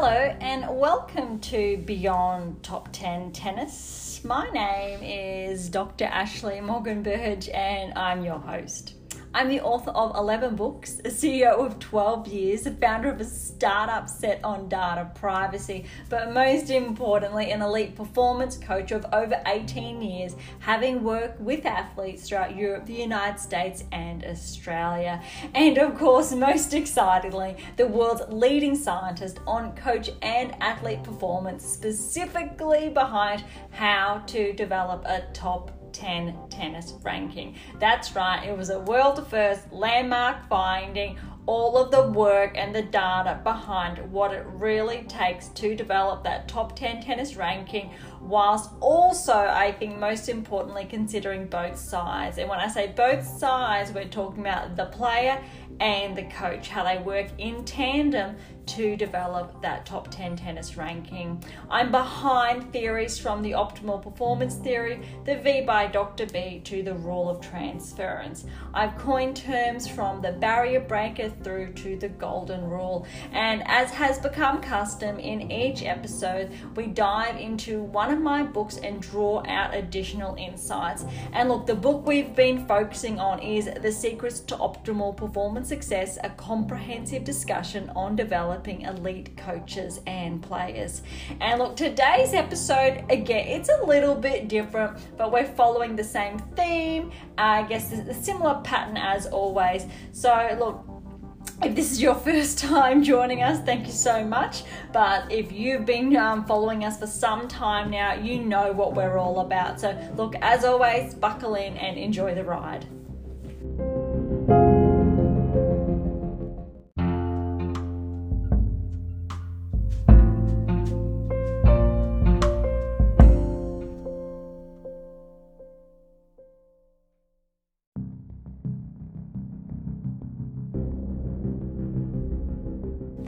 Hello, and welcome to Beyond Top 10 Tennis. My name is Dr. Ashley Morgan Burge, and I'm your host. I'm the author of 11 books, a CEO of 12 years, founder of a startup set on data privacy, but most importantly, an elite performance coach of over 18 years, having worked with athletes throughout Europe, the United States, and Australia. And of course, most excitingly, the world's leading scientist on coach and athlete performance, specifically behind how to develop a top 10 tennis ranking. That's right, it was a world first landmark finding all of the work and the data behind what it really takes to develop that top 10 tennis ranking, whilst also, I think, most importantly, considering both sides. And when I say both sides, we're talking about the player and the coach, how they work in tandem to develop that top 10 tennis ranking. I'm behind theories from the optimal performance theory, the V by Dr. B to the rule of transference. I've coined terms from the barrier breaker through to the golden rule. And as has become custom in each episode, we dive into one of my books and draw out additional insights. And look, the book we've been focusing on is The Secrets to Optimal Performance Success, a comprehensive discussion on developing developing elite coaches and players. And look, today's episode, again, it's a little bit different, but we're following the same theme. I guess a similar pattern as always. So, look, if this is your first time joining us, thank you so much. But if you've been um, following us for some time now, you know what we're all about. So, look, as always, buckle in and enjoy the ride.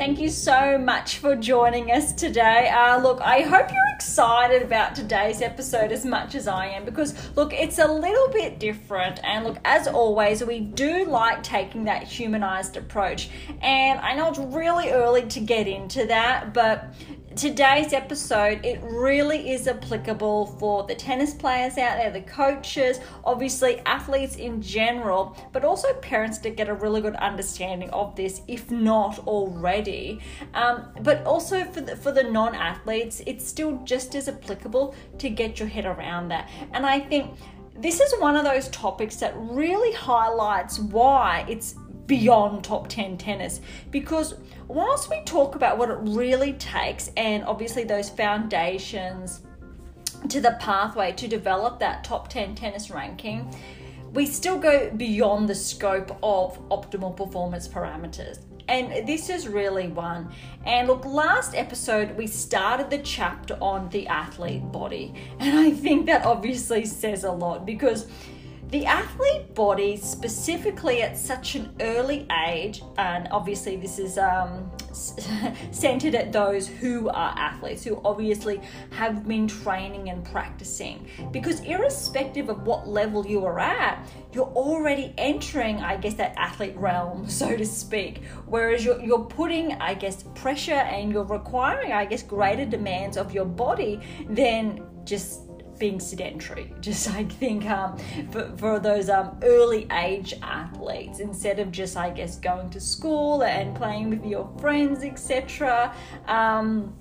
Thank you so much for joining us today. Uh, look, I hope you're excited about today's episode as much as I am because, look, it's a little bit different. And look, as always, we do like taking that humanized approach. And I know it's really early to get into that, but today's episode it really is applicable for the tennis players out there the coaches obviously athletes in general but also parents to get a really good understanding of this if not already. Um, but also for the, for the non-athletes it's still just as applicable to get your head around that. And i think this is one of those topics that really highlights why it's beyond top 10 tennis. Because whilst we talk about what it really takes and obviously those foundations to the pathway to develop that top 10 tennis ranking we still go beyond the scope of optimal performance parameters and this is really one. And look, last episode we started the chapter on the athlete body, and I think that obviously says a lot because the athlete body, specifically at such an early age, and obviously this is um, centered at those who are athletes, who obviously have been training and practicing. Because irrespective of what level you are at, you're already entering, I guess, that athlete realm, so to speak. Whereas you're, you're putting, I guess, pressure and you're requiring, I guess, greater demands of your body than just being sedentary. Just I think um, for, for those um, early age athletes, instead of just I guess going to school and playing with your friends, etc. Um,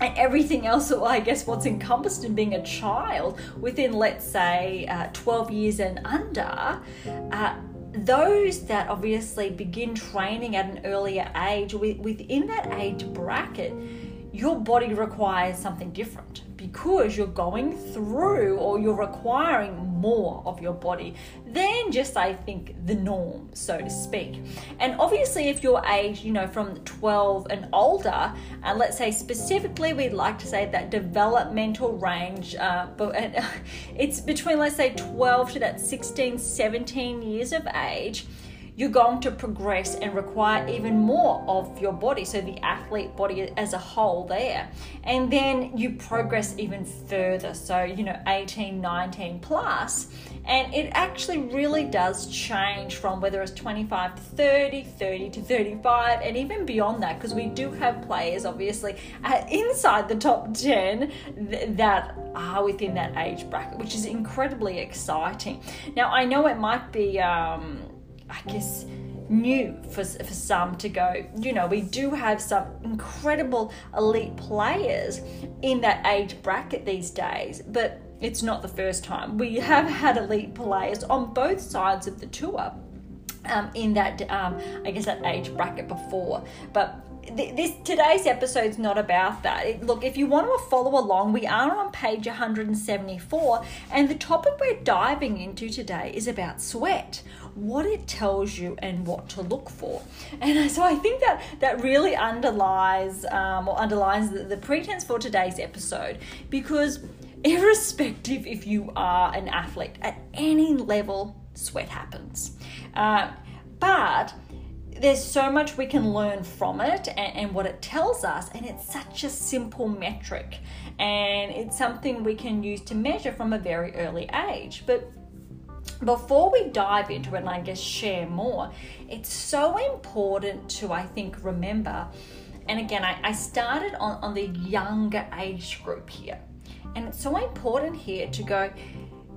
and everything else, I guess, what's encompassed in being a child within, let's say, uh, 12 years and under, uh, those that obviously begin training at an earlier age, within that age bracket, your body requires something different because you're going through or you're requiring more of your body than just, I think, the norm, so to speak. And obviously, if you're aged, you know, from 12 and older, and let's say specifically, we'd like to say that developmental range, uh, but it's between, let's say, 12 to that 16, 17 years of age you're going to progress and require even more of your body. So, the athlete body as a whole, there. And then you progress even further. So, you know, 18, 19 plus, And it actually really does change from whether it's 25 to 30, 30 to 35, and even beyond that, because we do have players obviously uh, inside the top 10 th- that are within that age bracket, which is incredibly exciting. Now, I know it might be, um, I guess, new for, for some to go. You know, we do have some incredible elite players in that age bracket these days, but it's not the first time. We have had elite players on both sides of the tour. Um, in that, um, I guess, that age bracket before, but this today's episode's not about that. It, look, if you want to follow along, we are on page 174, and the topic we're diving into today is about sweat, what it tells you, and what to look for. And so I think that that really underlies um, or underlines the, the pretense for today's episode because irrespective if you are an athlete at any level, sweat happens. Uh, but there's so much we can learn from it and, and, what it tells us, and it's such a simple metric, and it's something we can use to measure from a very early age. But before we dive into it and I guess share more, it's so important to, I think, remember. And again, I, I started on, on the younger age group here. And it's so important here to go,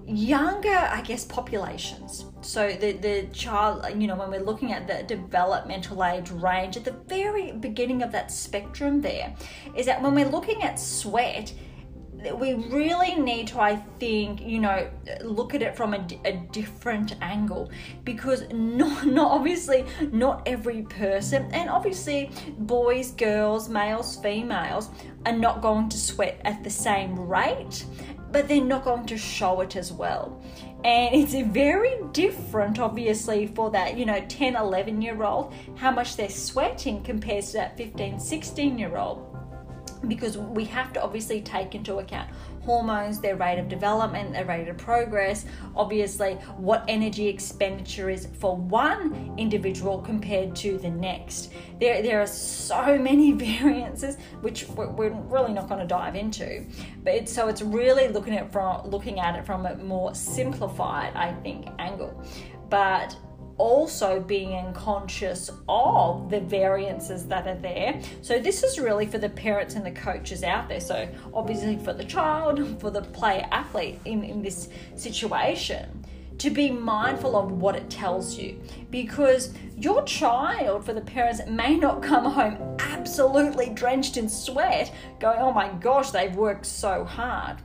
younger, I guess, populations. So the the child, you know, when we're looking at the developmental age range at the very beginning of that spectrum, there is that when we're looking at sweat. We really need to, I think, you know, look at it from a, a different angle because not, not obviously not every person, and obviously boys, girls, males, females are not going to sweat at the same rate but they're not going to show it as well. And it's very different, obviously, for that, you know, 10, 11 year old, how much they're sweating compared to that 15, 16 year old because we have to obviously take into account hormones, their rate of development, their rate of progress, obviously what energy expenditure is for one individual compared to the next. There, there are so many variances which we're really not going to dive into, but it's, so it's really looking at from looking at it from a more simplified, I think, angle. But also being conscious of the variances that are there. So, this is really for the parents and the coaches out there. So, obviously, for the child, for the player athlete in, in this situation, to be mindful of what it tells you because your child, for the parents, may not come home absolutely drenched in sweat, going, Oh my gosh, they've worked so hard.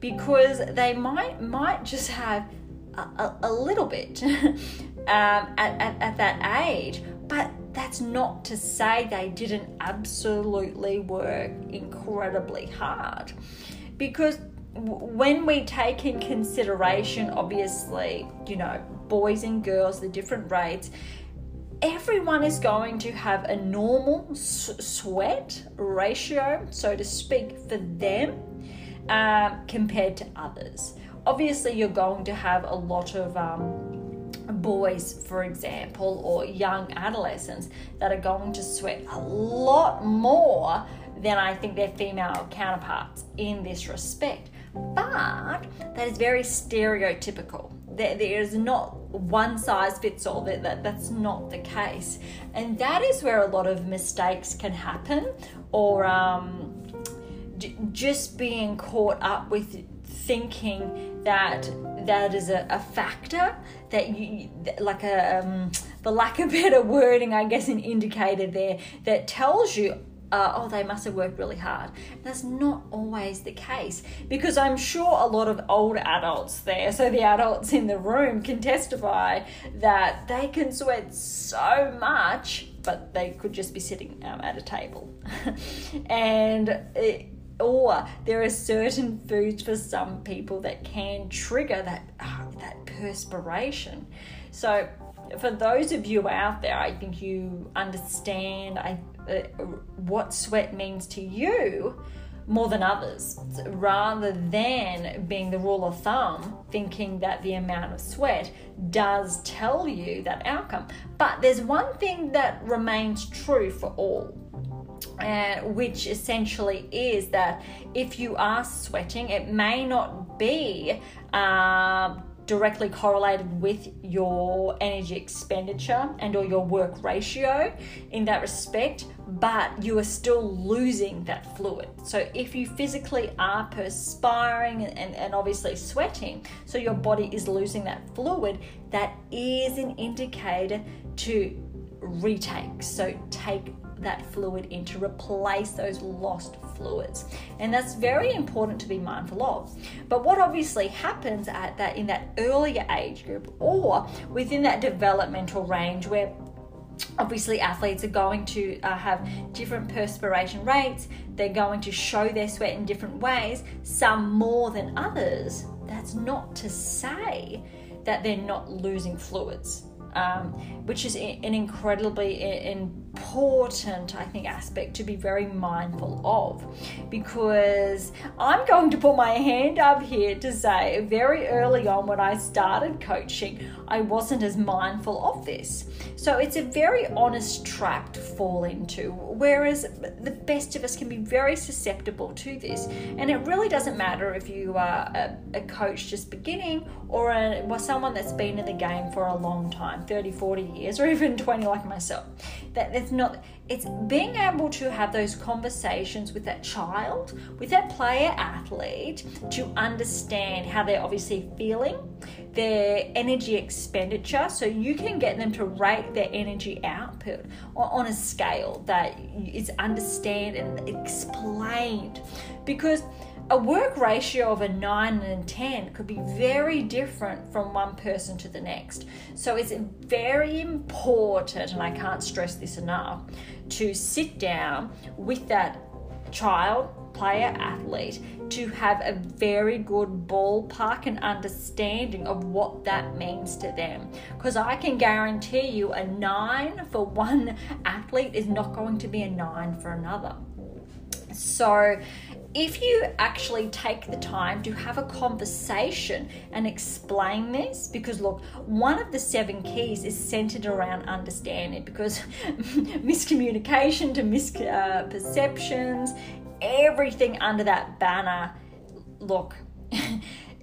Because they might might just have a, a, a little bit um, at, at, at that age. But that's not to say they didn't absolutely work incredibly hard. Because when we take in consideration, obviously, you know, boys and girls, the different rates, everyone is going to have a normal s- sweat ratio, so to speak, for them um, compared to others. Obviously, you're going to have a lot of um, boys, for example, or young adolescents that are going to sweat a lot more than I think their female counterparts in this respect. But that is very stereotypical. There, there is not one size fits all. That, that that's not the case, and that is where a lot of mistakes can happen, or um, j- just being caught up with thinking that that is a, a factor that you like a um, for lack of better wording i guess an indicator there that tells you uh, oh, they must have worked really hard. That's not always the case because I'm sure a lot of old adults there, so the adults in the room, can testify that they can sweat so much, but they could just be sitting um, at a table. and it, or there are certain foods for some people that can trigger that uh, that perspiration. So for those of you out there, I think you understand I, uh, what sweat means to you. more than others, rather than being the rule of thumb, thinking that the amount of sweat does tell you that outcome. But there's one thing that remains true for all. And which essentially is that if you are sweating, it may not be uh, directly correlated with your energy expenditure and or your work ratio in that respect but you are still losing that fluid. So if you physically are perspiring and, and obviously sweating so your body is losing that fluid that is an indicator to retake. So take that fluid in to replace those lost fluids. And that's very important to be mindful of. But what obviously happens at that in that earlier age group or within that developmental range where obviously athletes are going to uh, have different perspiration rates they're going to show their sweat in different ways some more than others that's not to say that they're not losing fluids um, which is an incredibly important, I think, aspect to be very mindful of. Because I'm going to put my hand up here to say, very early on when I started coaching, I wasn't as mindful of this. So it's a very honest trap to fall into, whereas the best of us can be very susceptible to this. And it really doesn't matter if you are a, a coach just beginning or a, well, someone that's been in the game for a long time 30, 40 years, or even 20 like myself. That it's not it's being able to have those conversations with that child, with that player athlete, to understand how they're obviously feeling, their energy expenditure, so you can get them to rate their energy output on a scale that is understand and explained. Because a work ratio of a 9 and a 10 could be very different from one person to the next. So it's very important, and I can't stress this enough, to sit down with that child, player, athlete to have a very good ballpark and understanding of what that means to them. Because I can guarantee you a nine for one athlete is not going to be a nine for another. So, if you actually take the time to have a conversation and explain this, because look, one of the seven keys is centered around understanding, because miscommunication to misperceptions, uh, everything under that banner, look.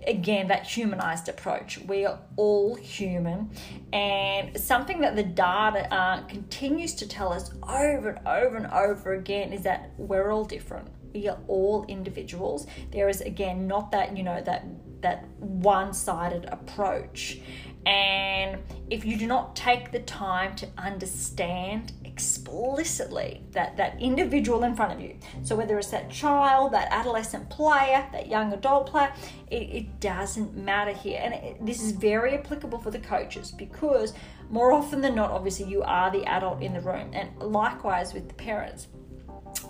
again that humanized approach we are all human and something that the data uh, continues to tell us over and over and over again is that we're all different we are all individuals. There is again not that you know that that one-sided approach. And if you do not take the time to understand explicitly that that individual in front of you so whether it's that child that adolescent player that young adult player it, it doesn't matter here. And it, this is very applicable for the coaches because more often than not obviously you are the adult in the room. And likewise with the parents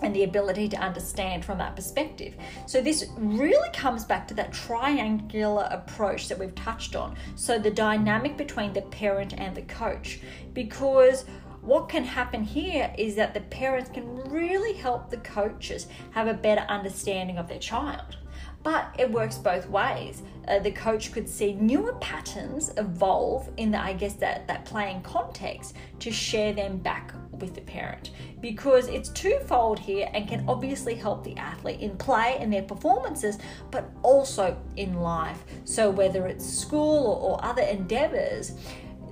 and the ability to understand from that perspective. So, this really comes back to that triangular approach that we've touched on. So, the dynamic between the parent and the coach, because what can happen here is that the parents can really help the coaches have a better understanding of their child. But it works both ways. Uh, the coach could see newer patterns evolve in the, I guess, that, that playing context to share them back with the parent because it's twofold here and can obviously help the athlete in play and their performances, but also in life. So, whether it's school or, other endeavors,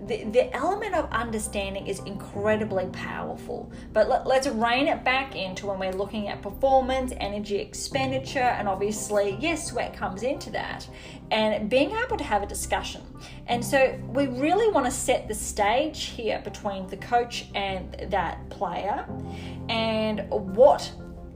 the, the element of understanding is incredibly powerful. But let, let's rein it back into when we're looking at performance, energy expenditure, and obviously, yes, sweat comes into that, and being able to have a discussion. And so, we really want to set the stage here between the coach and that player and what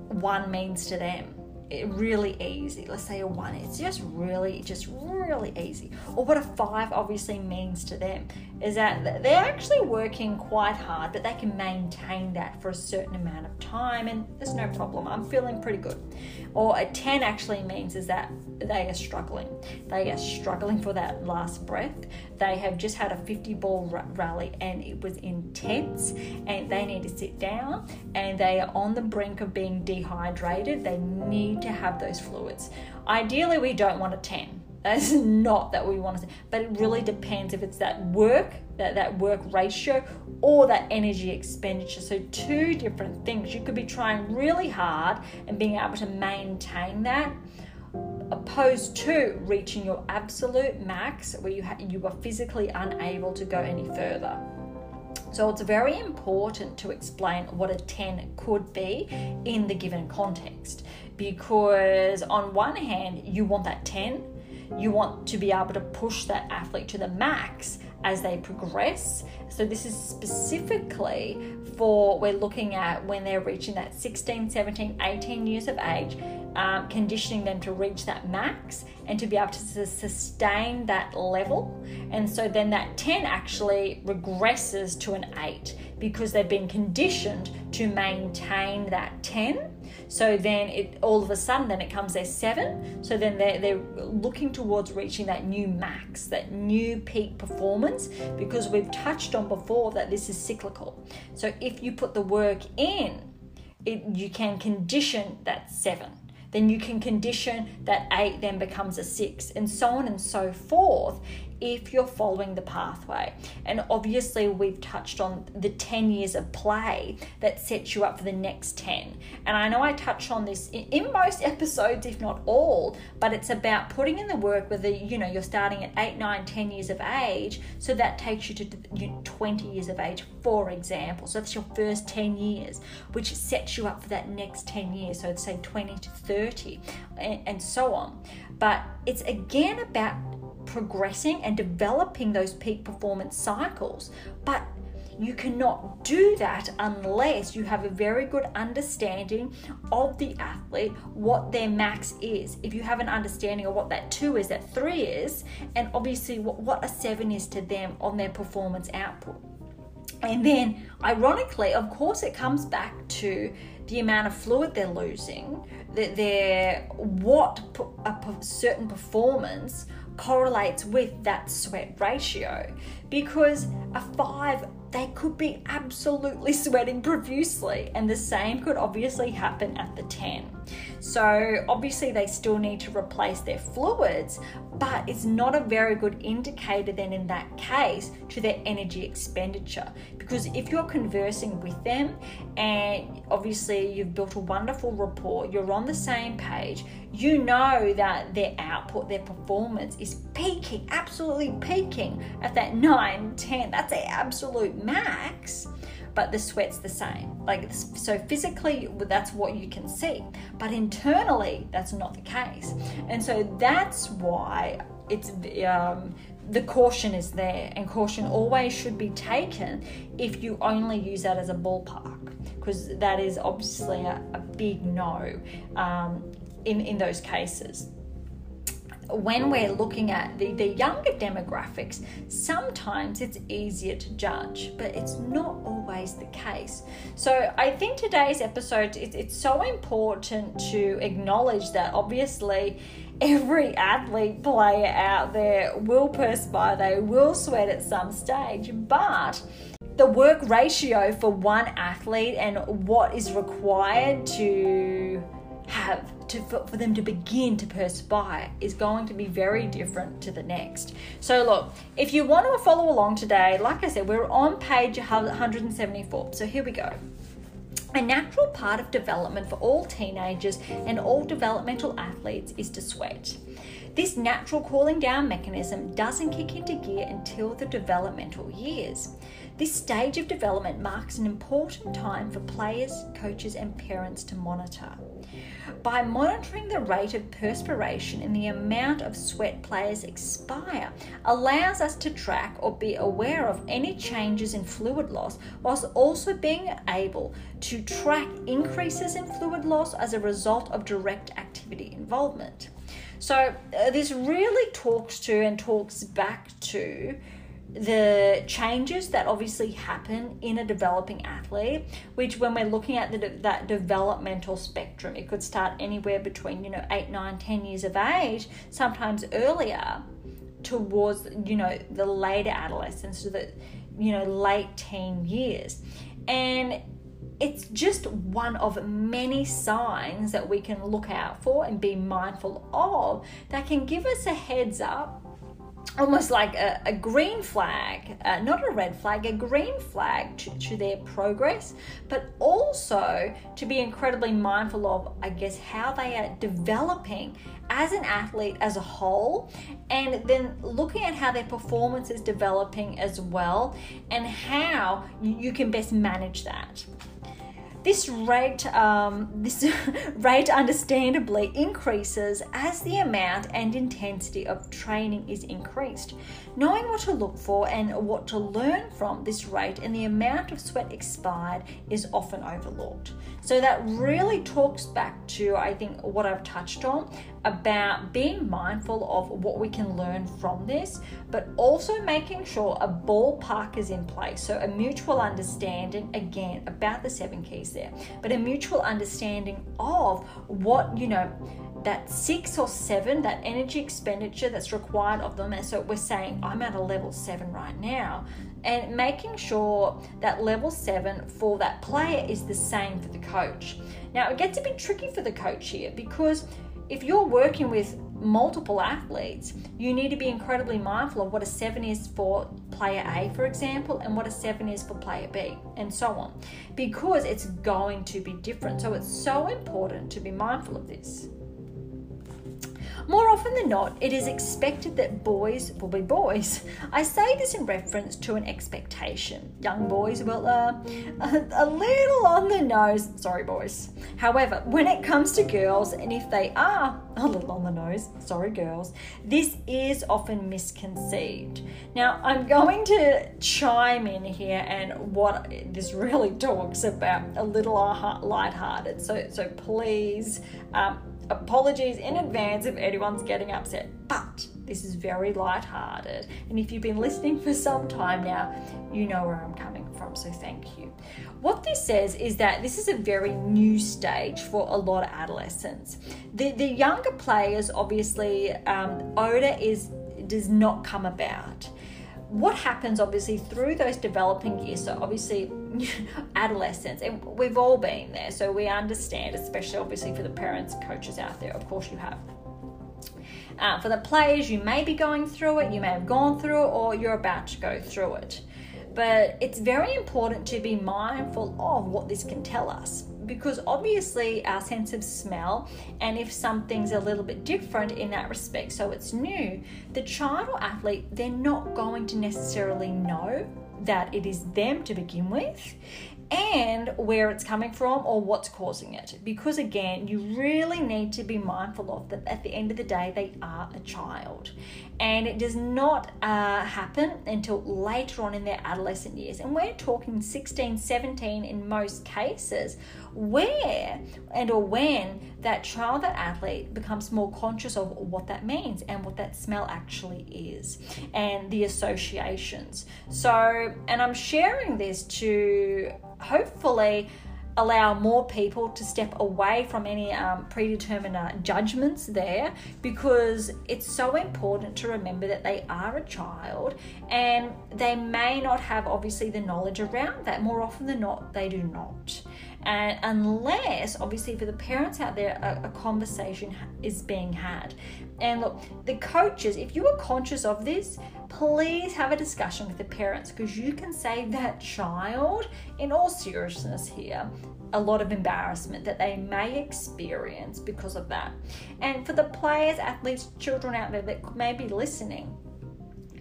one means to them It really easy let's say a one it's just really just really easy. Or what a five obviously means to them is that they're actually working quite hard, but they can maintain that for a certain amount of time and there's no problem. I'm feeling pretty good. Or a 10 actually means is that they are struggling. They are struggling for that last breath. They have just had a 50 ball rally and it was intense and they need to sit down and they are on the brink of being dehydrated. They need to have those fluids. Ideally, we don't want a 10 that's not that we want to but it really depends if it's that work, that, that work ratio, or that energy expenditure. So, two different things. You could be trying really hard and being able to maintain that, opposed to reaching your absolute max where you, ha- you are physically unable to go any further. So it's very important to explain what a 10 could be in the given context because, on one hand, you want that 10 you want to be able to push that athlete to the max as they progress. So, this is specifically for we're looking at when they're reaching that 16, 17, 18 years of age, um, conditioning them to reach that max and to be able to sustain that level. And so, then that 10 actually regresses to an 8 because they've been conditioned to maintain that 10 so then it all of a sudden then it comes their seven. So then they're, they're looking towards reaching that new max, that new peak performance, because we've touched on before that this is cyclical. So if you put the work in, it, you can condition that seven then you can condition that eight then becomes a six, and so on and so forth if you're following the pathway. And obviously, we've touched on the 10 years of play that sets you up for the next 10. And I know I touch on this in most episodes, if not all, but it's about putting in the work whether you know you're starting at 8, 9, 10 years of age. So that takes you to 20 years of age, for example. So that's your first 10 years, which sets you up for that next 10 years. So it's say 20 to 30 and, and so on. But it's again about progressing and developing those peak performance cycles. But you cannot do that unless you have a very good understanding of the athlete, what their max is. If you have an understanding of what that two is, that three is, and obviously what, what a seven is to them on their performance output. And then, ironically, of course, it comes back to the amount of fluid they're losing, that their what a certain performance correlates with that sweat ratio. Because a five they could be absolutely sweating profusely and the same could obviously happen at the 10 so obviously they still need to replace their fluids but it's not a very good indicator then in that case to their energy expenditure because if you're conversing with them and obviously you've built a wonderful rapport you're on the same page you know that their output, their performance is peaking, absolutely peaking at that 9, 10. That's their absolute max, but the sweat's the same. Like, so physically, that's what you can see, but internally, that's not the case. And so that's why it's um, the caution is there, and caution always should be taken if you only use that as a ballpark, because that is obviously a, a big no. Um, in, in those cases when we're looking at the, the younger demographics, sometimes it's easier to judge, but it's not always the case. So I think today's episode it, it's so important to acknowledge that obviously every athlete player out there will perspire, they will sweat at some stage, but the work ratio for one athlete and what is required to have to for, for them to begin to perspire is going to be very different to the next. So look, if you want to follow along today, like I said, we're on page 174. So here we go. A natural part of development for all teenagers and all developmental athletes is to sweat. This natural cooling down mechanism doesn't kick into gear until the developmental years. This stage of development marks an important time for players, coaches, and parents to monitor. By monitoring the rate of perspiration and the amount of sweat players expire, allows us to track or be aware of any changes in fluid loss, whilst also being able to track increases in fluid loss as a result of direct activity involvement. So, uh, this really talks to and talks back to the changes that obviously happen in a developing athlete which when we're looking at the, that developmental spectrum it could start anywhere between you know 8 9 10 years of age sometimes earlier towards you know the later adolescence to the you know late teen years. And it's just one of many signs that we can look out for and be mindful of that can give us a heads up almost like a, a green flag, uh, not a red flag, a green flag to, to, their progress, but also to be incredibly mindful of, I guess, how they are developing as an athlete as a whole, and then looking at how their performance is developing as well, and how you can best manage that. This rate, um, this rate understandably increases as the amount and intensity of training is increased. Knowing what to look for and what to learn from this rate and the amount of sweat expired is often overlooked. So that really talks back to, I think, what I've touched on about being mindful of what we can learn from this, but also making sure a ballpark is in place. So, a mutual understanding again about the seven keys there, but a mutual understanding of what you know that six or seven, that energy expenditure that's required of them. And so we're saying, I'm at a level seven right now. And making sure that level seven for that player is the same for the coach. Now, it gets a bit tricky for the coach here because if you're working with multiple athletes, you need to be incredibly mindful of what a seven is for player A, for example, and what a seven is for player B, and so on, because it's going to be different. So it's so important to be mindful of this. More often than not, it is expected that boys will be boys. I say this in reference to an expectation. Young boys will, uh, a, little on the nose. Sorry, boys. However, when it comes to girls, and if they are a little on the nose, sorry, girls, this is often misconceived. Now, I'm going to chime in here, and what this really talks about a little light-hearted. So, so please. Um, Apologies in advance if anyone's getting upset, but this is very light-hearted. And if you've been listening for some time now, you know where I'm coming from, so thank you. What this says is that this is a very new stage for a lot of adolescents. The, the younger players, obviously, um, odor is does not come about what happens obviously through those developing years so obviously adolescence and we've all been there so we understand especially obviously for the parents coaches out there of course you have. Uh, for the players you may be going through it you may have gone through it or you're about to go through it. But it's very important to be mindful of what this can tell us because obviously our sense of smell and if something's a little bit different in that respect so it's new the child or athlete they're not going to necessarily know that it is them to begin with and where it's coming from or what's causing it. Because again, you really need to be mindful of that at the end of the day, they are a child. And it does not uh, happen until later on in their adolescent years. And we're talking 16, 17 in most cases, where and or when that child, that athlete becomes more conscious of what that means and what that smell actually is and the associations. So, and I'm sharing this to hopefully allow more people to step away from any um, predetermined uh, judgments there because it's so important to remember that they are a child and they may not have obviously the knowledge around that more often than not they do not and unless obviously for the parents out there a, a conversation is being had. And look the coaches if you are conscious of this please have a discussion with the parents because you can save that child in all seriousness here a lot of embarrassment that they may experience because of that. And for the players athletes children out there that may be listening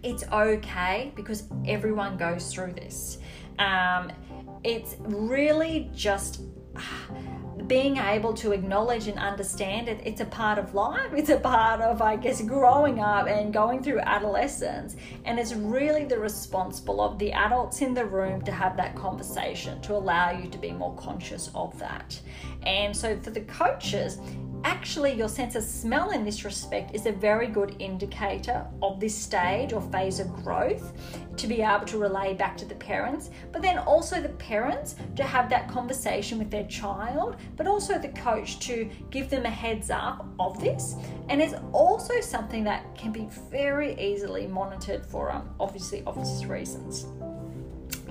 it's okay because everyone goes through this. Um, it's really just ah, being able to acknowledge and understand it it's a part of life. It's a part of i guess growing up and going through adolescence. And it's really the responsible of the adults in the room to have that conversation to allow you to be more conscious of that. And so for the coaches actually your sense of smell in this respect is a very good indicator of this stage or phase of growth to be able to relay back to the parents but then also the parents to have that conversation with their child but also the coach to give them a heads up of this. And it's also something that can be very easily monitored for um, obviously obvious reasons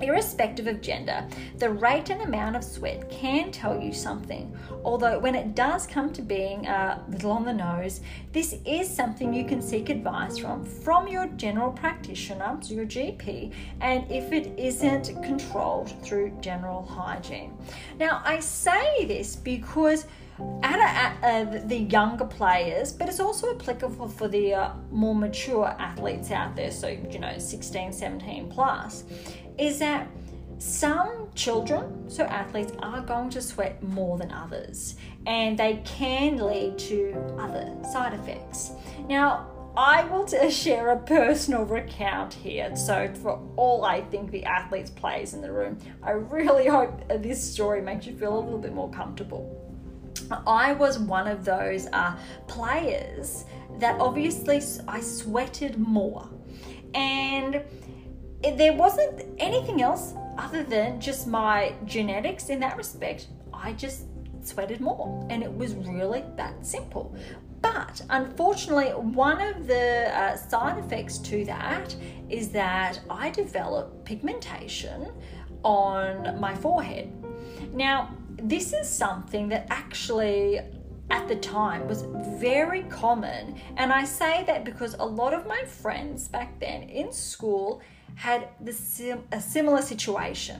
Irrespective of gender, the rate and amount of sweat can tell you something. Although, when it does come to being a little on the nose, this is something you can seek advice from from your general practitioner, so your GP, and if it isn't controlled through general hygiene. Now, I say this because at, a, at uh, the younger players, but it's also applicable for the uh, more mature athletes out there, so you know, 16, 17 plus is that some children, so athletes, are going to sweat more than others, and they can lead to other side effects. Now, I will share a personal recount here. So, for all I think the athletes plays in the room, I really hope this story makes you feel a little bit more comfortable. I was one of those uh, players that obviously I sweated more, and there wasn't anything else other than just my genetics in that respect. I just sweated more, and it was really that simple. But unfortunately, one of the uh, side effects to that is that I developed pigmentation on my forehead. Now, this is something that actually at the time was very common. And I say that because a lot of my friends back then in school had the sim- a similar situation.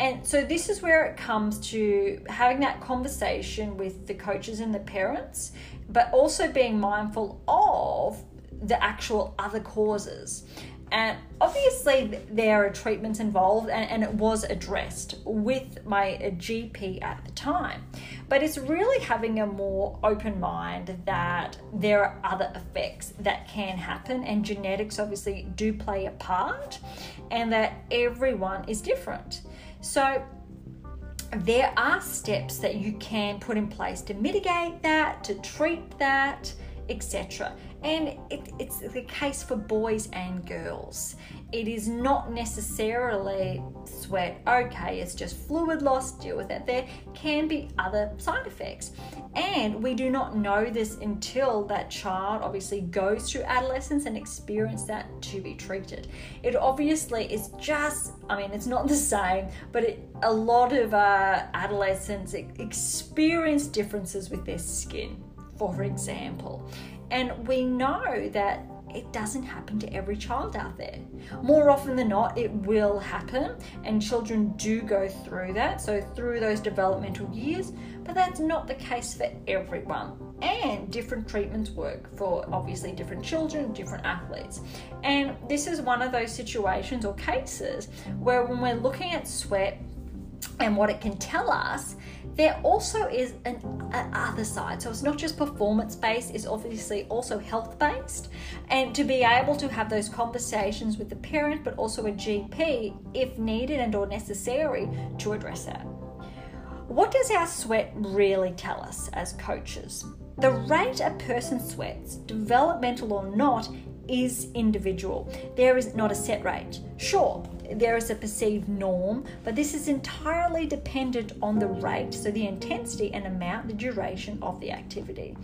And so this is where it comes to having that conversation with the coaches and the parents, but also being mindful of the actual other causes. And obviously, there are treatments involved, and, and, it was addressed with my uh, GP at the time. But it's really having a more open mind that there are other effects that can happen, and genetics obviously do play a part, and that everyone is different. So, there are steps that you can put in place to mitigate that, to treat that, etc. And it, it's the case for boys and girls. It is not necessarily sweat, okay, it's just fluid loss, deal with it. There can be other side effects. And we do not know this until that child obviously goes through adolescence and experience that to be treated. It obviously is just, I mean, it's not the same, but it, a lot of uh, adolescents experience differences with their skin for example. And we know that it doesn't happen to every child out there. More often than not, it will happen, and children do go through that, so through those developmental years, but that's not the case for everyone. And different treatments work for obviously different children, different athletes. And this is one of those situations or cases where when we're looking at sweat and what it can tell us, there also is an, other side. So it's not just performance based, it's obviously also health based. And to be able to have those conversations with the parent, but also a GP if needed and or necessary to address that. What does our sweat really tell us as coaches? The rate a person sweats, developmental or not, is individual. There is not a set rate. Sure, there is a perceived norm, but this is entirely dependent on the rate, so the intensity and amount, the duration of the activity.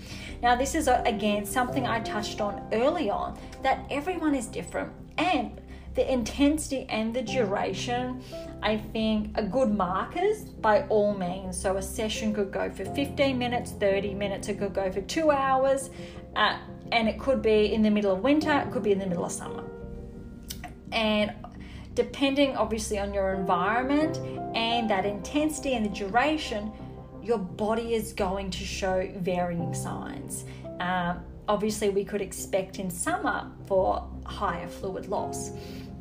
Now, this is again something I touched on early on that everyone is different and the intensity and the duration, I think, are good markers by all means. So, a session could go for 15 minutes, 30 minutes, it could go for two hours, uh, and it could be in the middle of winter, it could be in the middle of summer. And depending obviously on your environment and that intensity and the duration, your body is going to show varying signs. Um, obviously, we could expect in summer for higher fluid loss.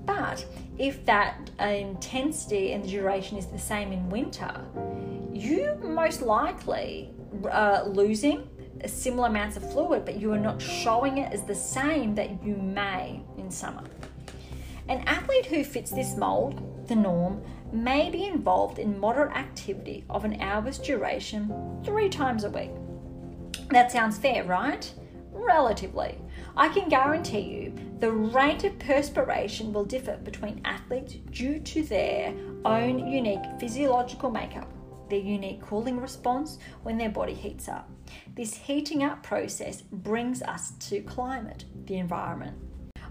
But if that intensity and the duration is the same in winter, you most likely uh, losing similar amounts of fluid, but you are not showing it as the same that you may in summer. An athlete who fits this mold, the norm, may be involved in moderate activity of an hour's duration three times a week. That sounds fair, right? Relatively. I can guarantee you the rate of perspiration will differ between athletes due to their own unique physiological makeup, their unique cooling response when their body heats up. This heating up process brings us to climate, the environment.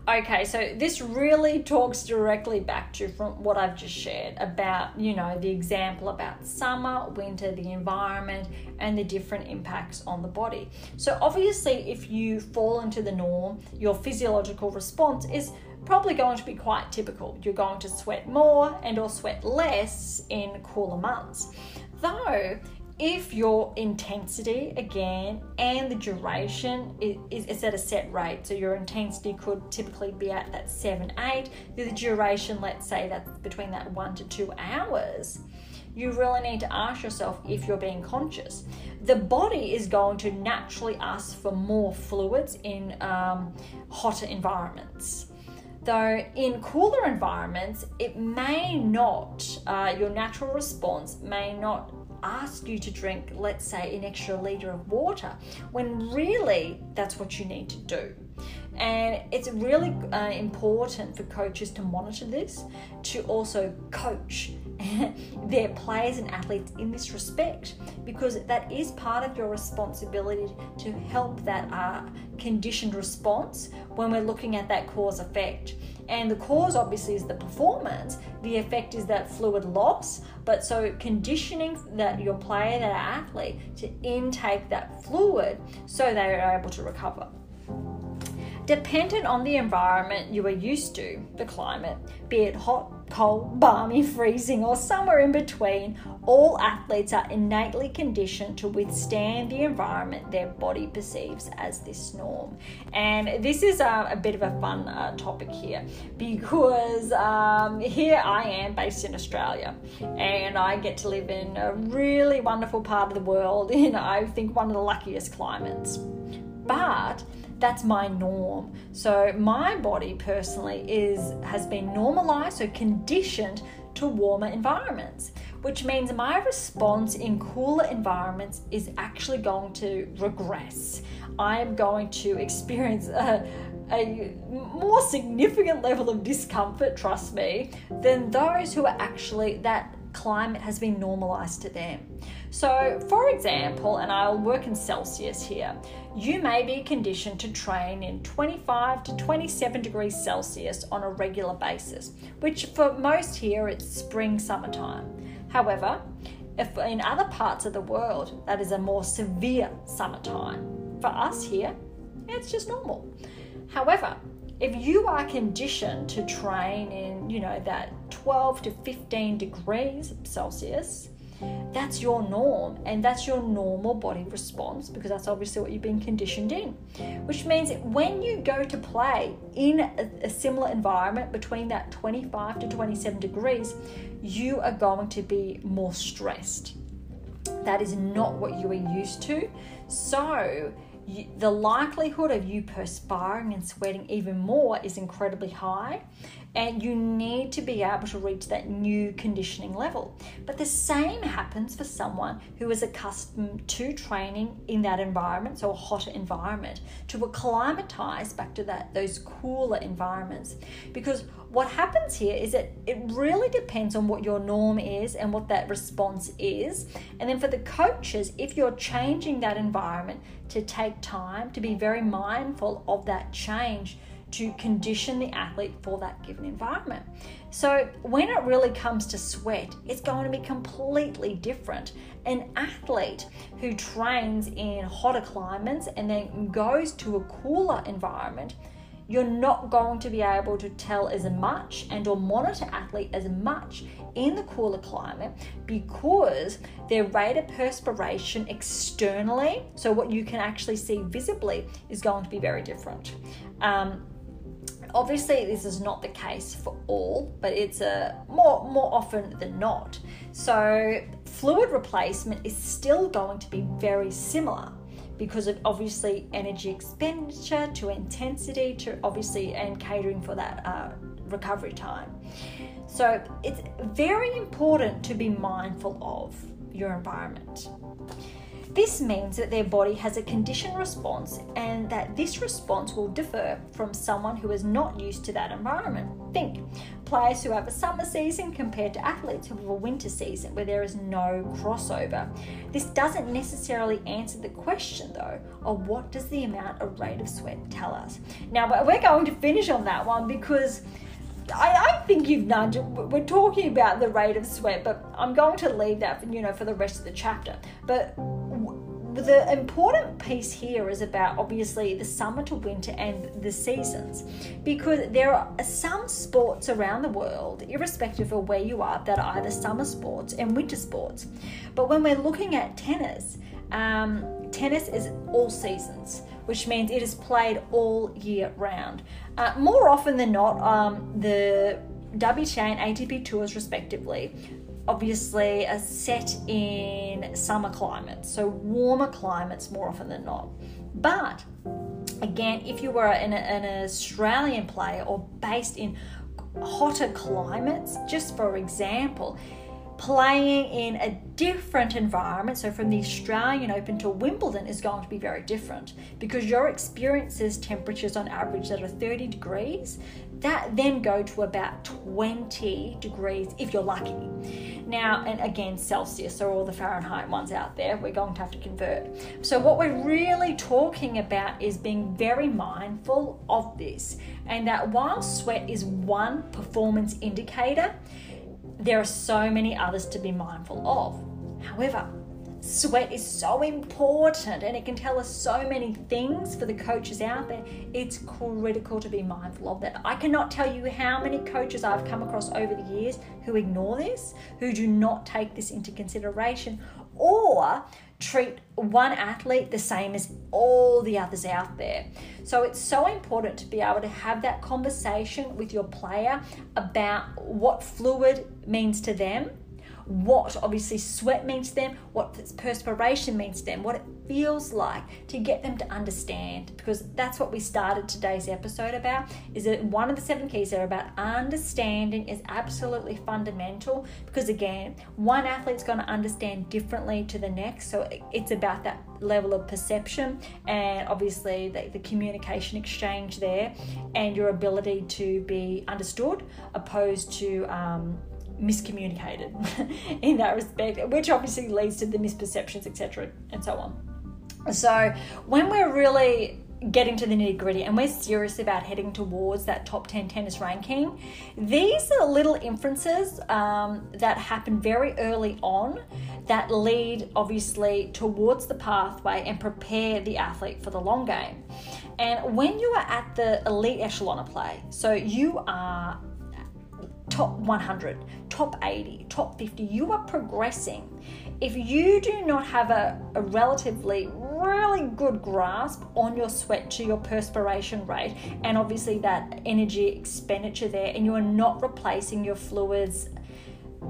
Okay, so this really talks directly back to from what I've just shared about, you know, the example about summer, winter, the environment, and the different impacts on the body. So obviously, if you fall into the norm, your physiological response is probably going to be quite typical. You're going to sweat more and or sweat less in cooler months. Though if your intensity again and the duration is, is, at a set rate so your intensity could typically be at that 7 8 the duration let's say that's between that 1 to 2 hours you really need to ask yourself if you're being conscious. The body is going to naturally ask for more fluids in um, hotter environments. Though in cooler environments it may not uh, your natural response may not ask you to drink, let's say, an extra liter of water, when really that's what you need to do. And it's really uh, important for coaches to monitor this, to also coach their players and athletes in this respect, because that is part of your responsibility to help that uh, conditioned response when we're looking at that cause effect. And the cause obviously is the performance, the effect is that fluid loss. But so conditioning that your player, that athlete, to intake that fluid so they are able to recover. Dependent on the environment you are used to, the climate, be it hot, cold, balmy, freezing, or somewhere in between, all athletes are innately conditioned to withstand the environment their body perceives as this norm. And this is a, a bit of a fun uh, topic here because um, here I am based in Australia and I get to live in a really wonderful part of the world in, I think, one of the luckiest climates. But that's my norm. So my body personally is has been normalized, so conditioned to warmer environments, which means my response in cooler environments is actually going to regress. I am going to experience a, a more significant level of discomfort, trust me, than those who are actually that climate has been normalized to them. So, for example, and I'll work in Celsius here, you may be conditioned to train in 25 to 27 degrees Celsius on a regular basis, which for most here it's spring, summertime. However, if in other parts of the world that is a more severe summertime, for us here, it's just normal. However, if you are conditioned to train in, you know, that 12 to 15 degrees Celsius, that's your norm and that's your normal body response because that's obviously what you've been conditioned in. Which means when you go to play in a, a similar environment between that 25 to 27 degrees, you are going to be more stressed. That is not what you are used to. So, the likelihood of you perspiring and sweating even more is incredibly high and you need to be able to reach that new conditioning level. But the same happens for someone who is accustomed to training in that environment, so a hotter environment, to acclimatize back to that those cooler environments. Because what happens here is that it really depends on what your norm is and what that response is. And then for the coaches, if you're changing that environment, to take time to be very mindful of that change to condition the athlete for that given environment. So, when it really comes to sweat, it's going to be completely different. An athlete who trains in hotter climates and then goes to a cooler environment you're not going to be able to tell as much and or monitor athlete as much in the cooler climate because their rate of perspiration externally so what you can actually see visibly is going to be very different um, Obviously, this is not the case for all, but it's a more more often than not. So, fluid replacement is still going to be very similar because of obviously energy expenditure to intensity to obviously and catering for that uh, recovery time. So, it's very important to be mindful of your environment. This means that their body has a conditioned response and that this response will differ from someone who is not used to that environment. Think players who have a summer season compared to athletes who have a winter season where there is no crossover. This doesn't necessarily answer the question though of what does the amount of rate of sweat tell us. Now we're going to finish on that one because I, I think you've nudged. We're talking about the rate of sweat, but I'm going to leave that, for, you know, for the rest of the chapter. But the important piece here is about obviously the summer to winter and the seasons. Because there are some sports around the world irrespective of where you are that are either summer sports and winter sports. But when we're looking at tennis um, tennis is all seasons which means it is played all year round. Uh, more often than not um, the WTA and ATP tours respectively obviously are set in summer climates, so warmer climates more often than not. But again, if you were an, an Australian player or based in hotter climates, just for example, playing in a different environment, so from the Australian Open to Wimbledon, is going to be very different because your experiences temperatures on average that are 30 degrees that then go to about 20 degrees if you're lucky. Now, and again, Celsius or all the Fahrenheit ones out there, we're going to have to convert. So, what we're really talking about is being very mindful of this, and that while sweat is one performance indicator, there are so many others to be mindful of. However, sweat is so important and it can tell us so many things for the coaches out there. It's critical to be mindful of that. I cannot tell you how many coaches I've come across over the years who ignore this, who do not take this into consideration, or treat one athlete the same as all the others out there. So it's so important to be able to have that conversation with your player about what fluid means to them what obviously sweat means to them, what perspiration means to them, what it feels like to get them to understand. Because that's what we started today's episode about is that one of the seven keys there about understanding is absolutely fundamental. Because again one athlete's going to understand differently to the next. So it's about that level of perception and obviously the, the communication exchange there and your ability to be understood opposed to um, miscommunicated in that respect, which obviously leads to the misperceptions, etc., and so on. So, when we're really getting to the nitty gritty and we're serious about heading towards that top 10 tennis ranking, these are little inferences um, that happen very early on that lead obviously towards the pathway and prepare the athlete for the long game. And when you are at the elite echelon of play, so you are top 100, top 80, top 50. You are progressing. If you do not have a, a relatively, really good grasp on your sweat to your perspiration rate, and obviously that energy expenditure there, and you are not replacing your fluids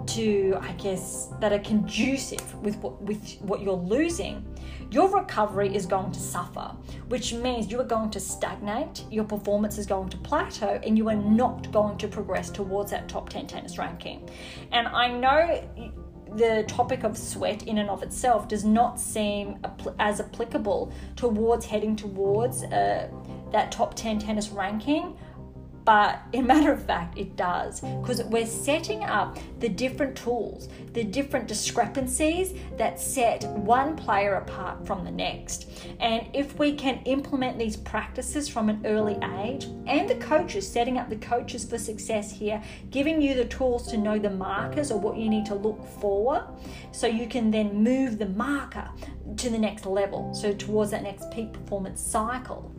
to, I guess, that are conducive with what, with what you're losing, your recovery is going to suffer, which means you are going to stagnate, your performance is going to plateau, and you are not going to progress towards that top 10 tennis ranking. And I know the topic of sweat in and of itself does not seem as applicable towards heading towards uh, that top 10 tennis ranking but in matter of fact it does. Because we're setting up the different tools the different discrepancies that set one player apart from the next. And if we can implement these practices from an early age and the coaches setting up the coaches for success here giving you the tools to know the markers or what you need to look for so you can then move the marker to the next level so towards that next peak performance cycle.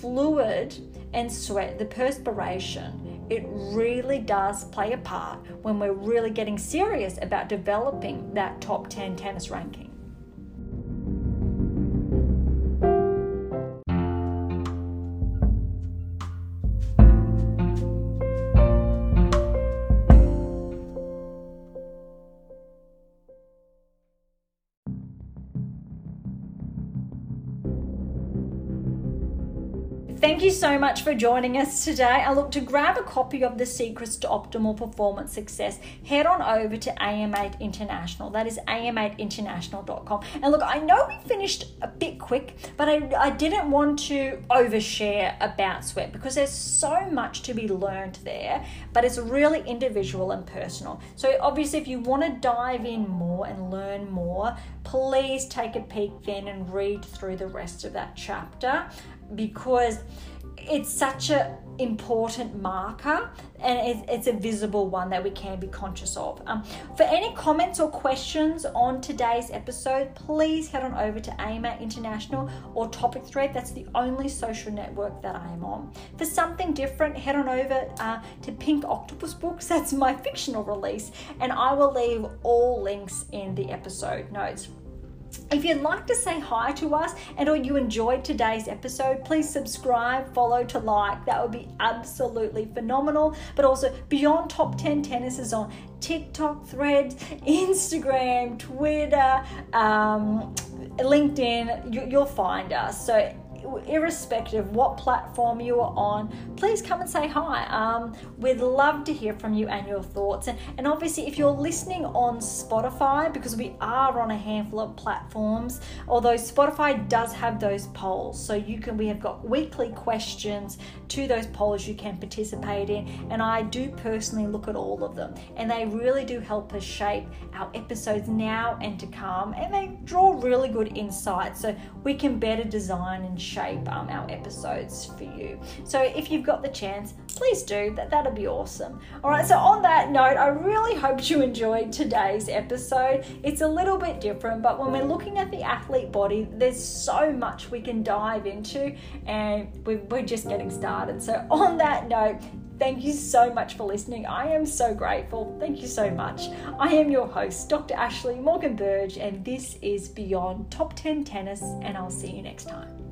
Fluid and sweat, the perspiration, it really does play a part when we're really getting serious about developing that top 10 tennis ranking. Thank you so much for joining us today. I look to grab a copy of The Secrets to Optimal Performance Success. Head on over to AM8 International. That is am8international.com. And look, I know we finished a bit quick, but I, I didn't want to overshare about sweat because there's so much to be learned there, but it's really individual and personal. So, obviously, if you want to dive in more and learn more, please take a peek then and read through the rest of that chapter because it's such an important marker and it's, a visible one that we can be conscious of. Um, for any comments or questions on today's episode, please head on over to AM8 International or Topic Thread. That's the only social network that I am on. For something different, head on over uh, to Pink Octopus Books. That's my fictional release, and I will leave all links in the episode notes. If you'd like to say hi to us and or you enjoyed today's episode, please subscribe, follow to like. That would be absolutely phenomenal. But also Beyond Top 10 Tennis is on TikTok, Threads, Instagram, Twitter, um, LinkedIn. You, you'll find us. So irrespective of what platform you are on, please come and say hi. Um, we'd love to hear from you and your thoughts. And, and obviously, if you're listening on Spotify, because we are on a handful of platforms, although Spotify does have those polls, so you can we have got weekly questions to those polls you can participate in, and I do personally look at all of them, and they really do help us shape our episodes now and to come, and they draw really good insights. So we can better design and shape um, our episodes for you. So if you've got the chance, please do. That that'd be awesome. All right. So on that note, I really hope you enjoyed today's episode. It's a little bit different, but when we're looking at the athlete body, there's so much we can dive into, and we're just getting started. So on that note. Thank you so much for listening. I am so grateful. Thank you so much. I am your host, Dr. Ashley Morgan Burge, and this is Beyond Top 10 Tennis, and I'll see you next time.